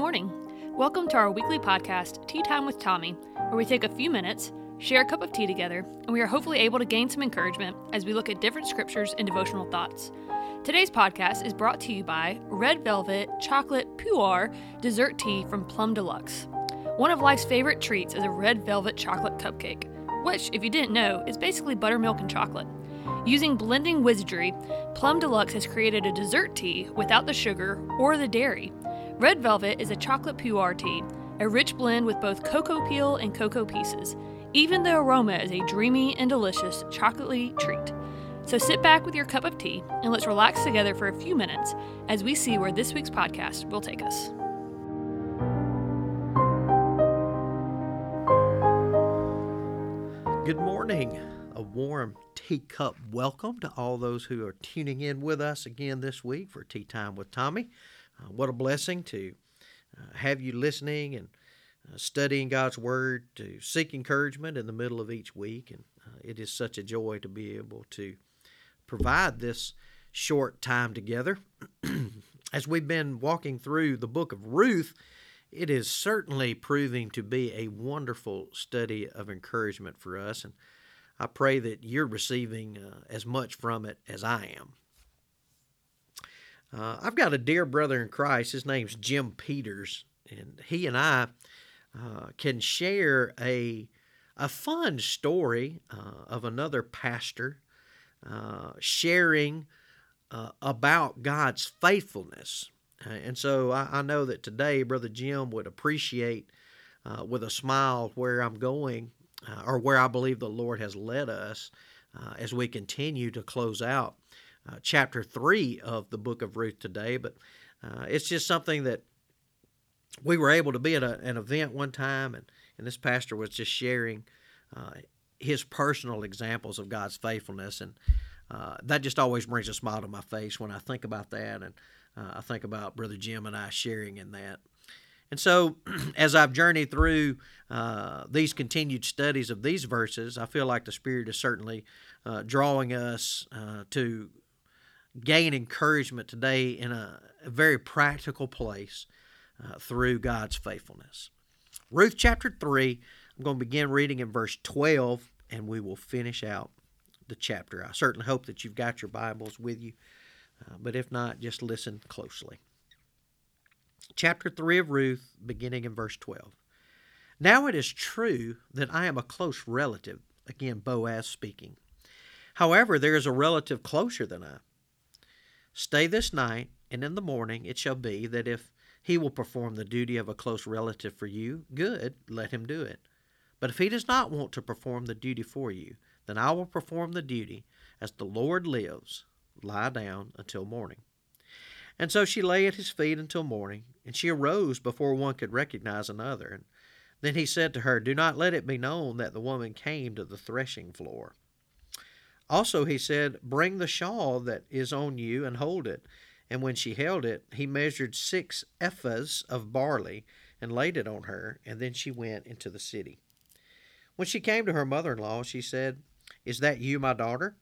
Morning. Welcome to our weekly podcast, Tea Time with Tommy, where we take a few minutes, share a cup of tea together, and we are hopefully able to gain some encouragement as we look at different scriptures and devotional thoughts. Today's podcast is brought to you by Red Velvet Chocolate Pu'er Dessert Tea from Plum Deluxe. One of life's favorite treats is a red velvet chocolate cupcake, which, if you didn't know, is basically buttermilk and chocolate. Using blending wizardry, Plum Deluxe has created a dessert tea without the sugar or the dairy Red Velvet is a chocolate pu'er tea, a rich blend with both cocoa peel and cocoa pieces. Even the aroma is a dreamy and delicious chocolatey treat. So sit back with your cup of tea and let's relax together for a few minutes as we see where this week's podcast will take us. Good morning. A warm teacup welcome to all those who are tuning in with us again this week for Tea Time with Tommy. Uh, what a blessing to uh, have you listening and uh, studying God's Word, to seek encouragement in the middle of each week. And it is such a joy to be able to provide this short time together. As we've been walking through the book of Ruth, it is certainly proving to be a wonderful study of encouragement for us. And I pray that you're receiving uh, as much from it as I am. Uh, I've got a dear brother in Christ. His name's Jim Peters, and he and I uh, can share a a fun story uh, of another pastor uh, sharing uh, about God's faithfulness. Uh, and so I, I, know that today, Brother Jim would appreciate with a smile where I'm going or where I believe the Lord has led us as we continue to close out uh, chapter 3 of the book of Ruth today, but uh, it's just something that we were able to be at a, an event one time, and, and this pastor was just sharing uh, his personal examples of God's faithfulness. And uh, that just always brings a smile to my face when I think about that. And uh, I think about Brother Jim and I sharing in that. And so, as I've journeyed through uh, these continued studies of these verses, I feel like the Spirit is certainly uh, drawing us uh, to gain encouragement today in a, very practical place uh, through God's faithfulness. Ruth chapter 3, I'm going to begin reading in verse 12 and we will finish out the chapter. I certainly hope that you've got your Bibles with you, uh, but if not, just listen closely. Chapter 3 of Ruth, beginning in verse 12. Now it is true that I am a close relative, again, Boaz speaking. However, there is a relative closer than I Stay this night, and in the morning it shall be that if he will perform the duty of a close relative for you, good, let him do it. But if he does not want to perform the duty for you, then I will perform the duty as the Lord lives. Lie down until morning. And so she lay at his feet until morning, and she arose before one could recognize another. And then he said to her, Do not let it be known that the woman came to the threshing floor. Also, he said, Bring the shawl that is on you and hold it. And when she held it, he measured six ephahs of barley and laid it on her, and then she went into the city. When she came to her mother in law, she said, Is that you, my daughter?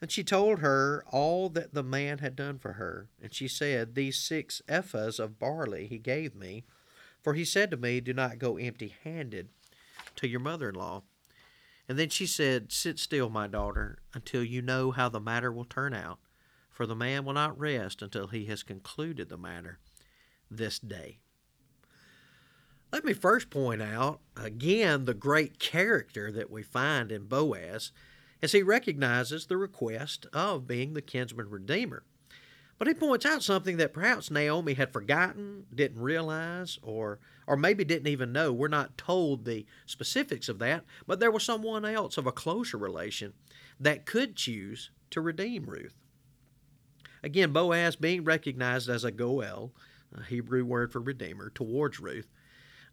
And she told her all that the man had done for her. And she said, These six ephahs of barley he gave me, for he said to me, Do not go empty handed to your mother in law. And then she said, Sit still, my daughter, until you know how the matter will turn out, for the man will not rest until he has concluded the matter this day. Let me first point out again the great character that we find in Boaz as he recognizes the request of being the kinsman redeemer. But he points out something that perhaps Naomi had forgotten, didn't realize, or or maybe didn't even know. We're not told the specifics of that, but there was someone else of a closer relation that could choose to redeem Ruth. Again, Boaz being recognized as a Goel, a Hebrew word for redeemer, towards Ruth,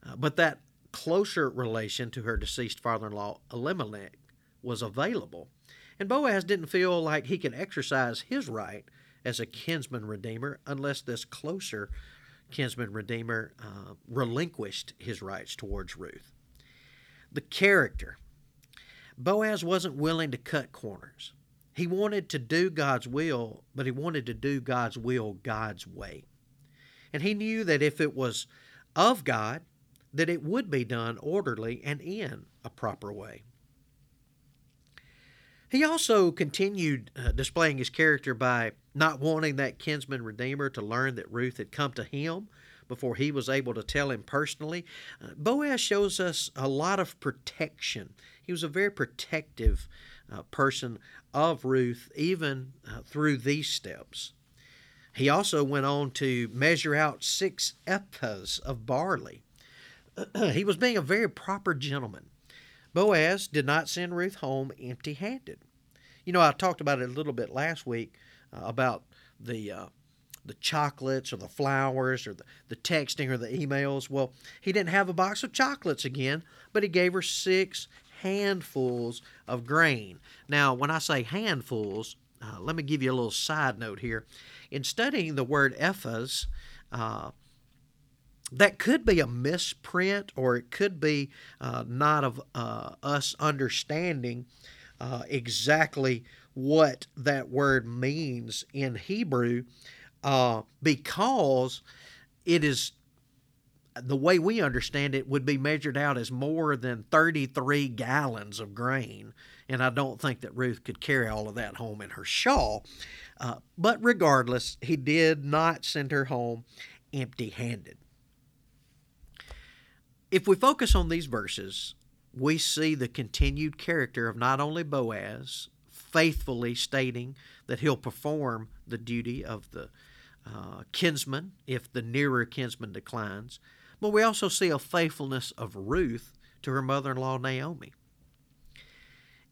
uh, but that closer relation to her deceased father in law, Elimelech, was available. And Boaz didn't feel like he could exercise his right as a kinsman redeemer unless this closer kinsman redeemer uh, relinquished his rights towards Ruth. The character. Boaz wasn't willing to cut corners. He wanted to do God's will, but he wanted to do God's will God's way. And he knew that if it was of God, that it would be done orderly and in a proper way. He also continued uh, displaying his character by not wanting that kinsman redeemer to learn that Ruth had come to him before he was able to tell him personally. Uh, Boaz shows us a lot of protection. He was a very protective uh, person of Ruth, even uh, through these steps. He also went on to measure out six ephahs of barley. he was being a very proper gentleman. Boaz did not send Ruth home empty handed. You know, I talked about it a little bit last week about the. Uh, the chocolates or the flowers or the, the texting or the emails. Well, he didn't have a box of chocolates again, but he gave her six handfuls of grain. Now, when I say handfuls, uh, let me give you a little side note here. In studying the word ephahs, uh, that could be a misprint or it could be uh, not of uh, us understanding uh, exactly what that word means in Hebrew uh, because it is the way we understand it would be measured out as more than 33 gallons of grain. And i don't think that ruth could carry all of that home in her shawl. Uh, but regardless he did not send her home empty handed if we focus on these verses, we see the continued character of not only Boaz, faithfully stating that he'll perform the duty of the uh, kinsman if the nearer kinsman declines, but we also see a faithfulness of Ruth to her mother in law Naomi.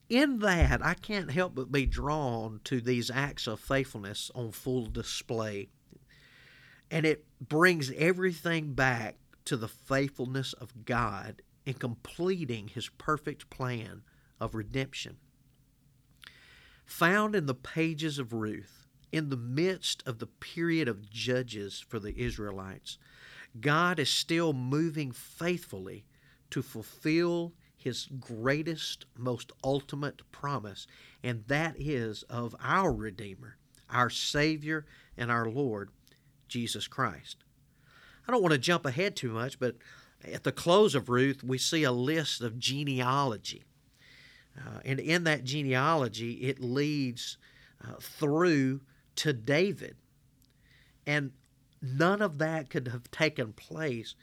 In that, I can't help but be drawn to these acts of faithfulness on full display. And it brings everything back to the faithfulness of God in completing his perfect plan of redemption. Found in the pages of Ruth, in the midst of the period of judges for the Israelites, God is still moving faithfully to fulfill his greatest, most ultimate promise, and that is of our Redeemer, our Savior, and our Lord, Jesus Christ. I don't want to jump ahead too much, but at the close of Ruth, we see a list of genealogy. Uh, and in that genealogy, it leads uh, through to David. And none of that could have taken place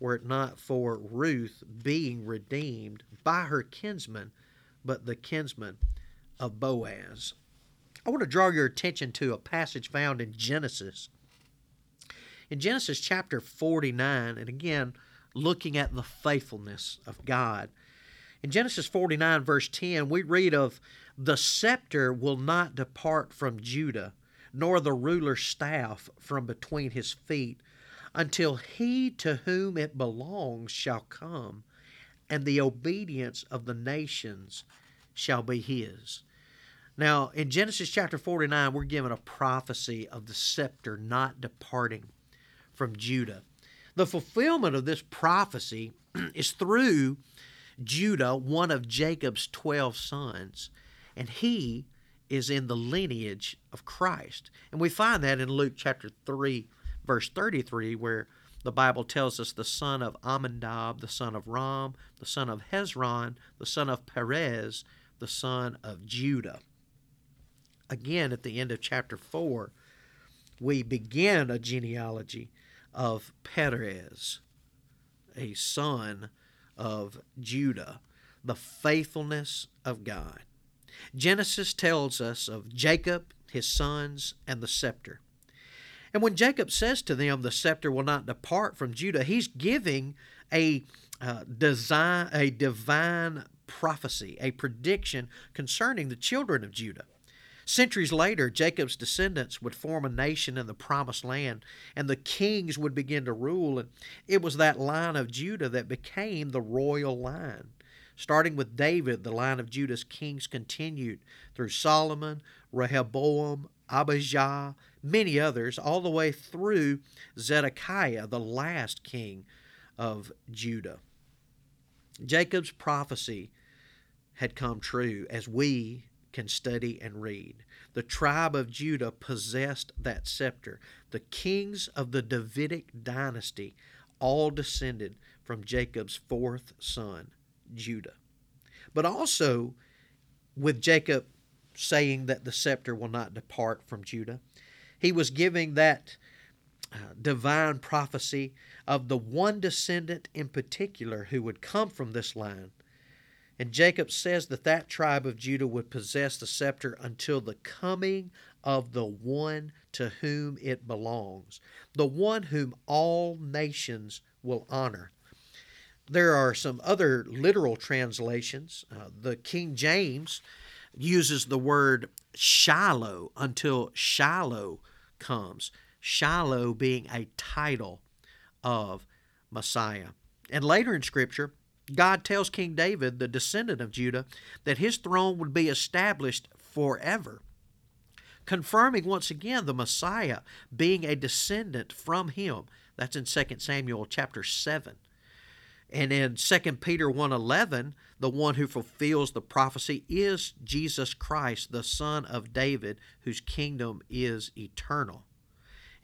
were it not for Ruth being redeemed by her kinsman, but the kinsman of Boaz. I want to draw your attention to a passage found in Genesis in Genesis chapter 49, and again, looking at the faithfulness of God. In Genesis 49, verse 10, we read of the scepter will not depart from Judah, nor the ruler's staff from between his feet, until he to whom it belongs shall come, and the obedience of the nations shall be his. Now, in Genesis chapter 49, we're given a prophecy of the scepter not departing from Judah. The fulfillment of this prophecy is through Judah, one of Jacob's 12 sons, and he is in the lineage of Christ. And we find that in Luke chapter 3, verse 33, where the Bible tells us the son of Amminadab, the son of Ram, the son of Hezron, the son of Perez, the son of Judah. Again, at the end of chapter 4, we begin a genealogy of Perez, a son of Judah, the faithfulness of God. Genesis tells us of Jacob, his sons, and the scepter. And when Jacob says to them, The scepter will not depart from Judah, he's giving a, uh, design, a divine prophecy, a prediction concerning the children of Judah. Centuries later, Jacob's descendants would form a nation in the promised land, and the kings would begin to rule. And it was that line of Judah that became the royal line. Starting with David, the line of Judah's kings continued through Solomon, Rehoboam, Abijah, many others, all the way through Zedekiah, the last king of Judah. Jacob's prophecy had come true as we can study and read. the tribe of Judah possessed that scepter. The kings of the Davidic dynasty all descended from Jacob's fourth son, Judah. But also, with Jacob saying that the scepter will not depart from Judah, he was giving that uh, divine prophecy of the one descendant in particular who would come from this line and Jacob says that that tribe of Judah would possess the scepter until the coming of the one to whom it belongs, the one whom all nations will honor. There are some other literal translations. Uh, the King James uses the word Shiloh until Shiloh comes, Shiloh being a title of Messiah. And later in Scripture, God tells King David, the descendant of Judah, that his throne would be established forever, confirming once again the Messiah being a descendant from him. That's in 2 Samuel chapter 7. And in 2 Peter 1:11, the one who fulfills the prophecy is Jesus Christ, the son of David, whose kingdom is eternal.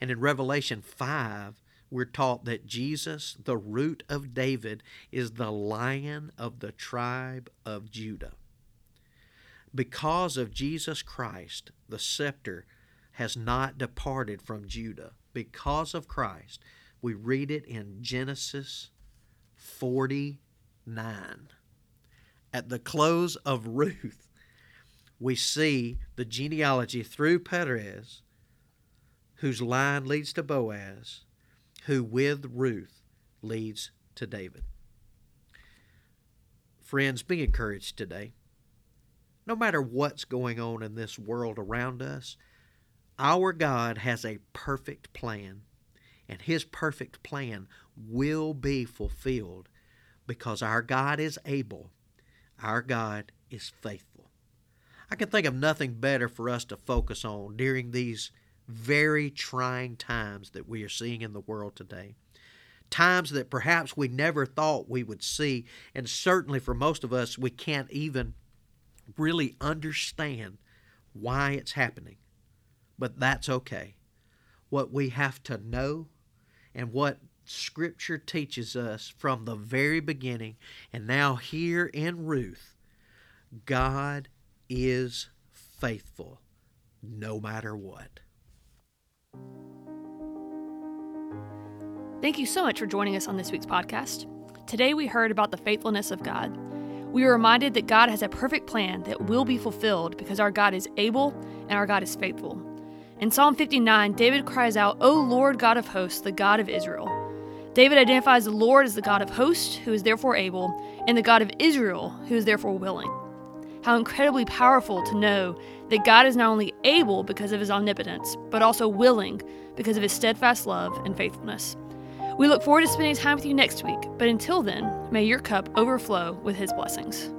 And in Revelation 5, we're taught that Jesus, the root of David, is the lion of the tribe of Judah. Because of Jesus Christ, the scepter has not departed from Judah. Because of Christ, we read it in Genesis 49. At the close of Ruth, we see the genealogy through Perez, whose line leads to Boaz, who with Ruth leads to David. Friends, be encouraged today. No matter what's going on in this world around us, our God has a perfect plan, and His perfect plan will be fulfilled because our God is able, our God is faithful. I can think of nothing better for us to focus on during these very trying times that we are seeing in the world today. Times that perhaps we never thought we would see, and certainly for most of us, we can't even really understand why it's happening. But that's okay. What we have to know and what Scripture teaches us from the very beginning, and now here in Ruth, God is faithful no matter what. Thank you so much for joining us on this week's podcast. Today we heard about the faithfulness of God. We were reminded that God has a perfect plan that will be fulfilled because our God is able and our God is faithful. In Psalm 59, David cries out, O Lord God of hosts, the God of Israel. David identifies the Lord as the God of hosts, who is therefore able, and the God of Israel, who is therefore willing. How incredibly powerful to know that God is not only able because of his omnipotence, but also willing because of his steadfast love and faithfulness. We look forward to spending time with you next week, but until then, may your cup overflow with his blessings.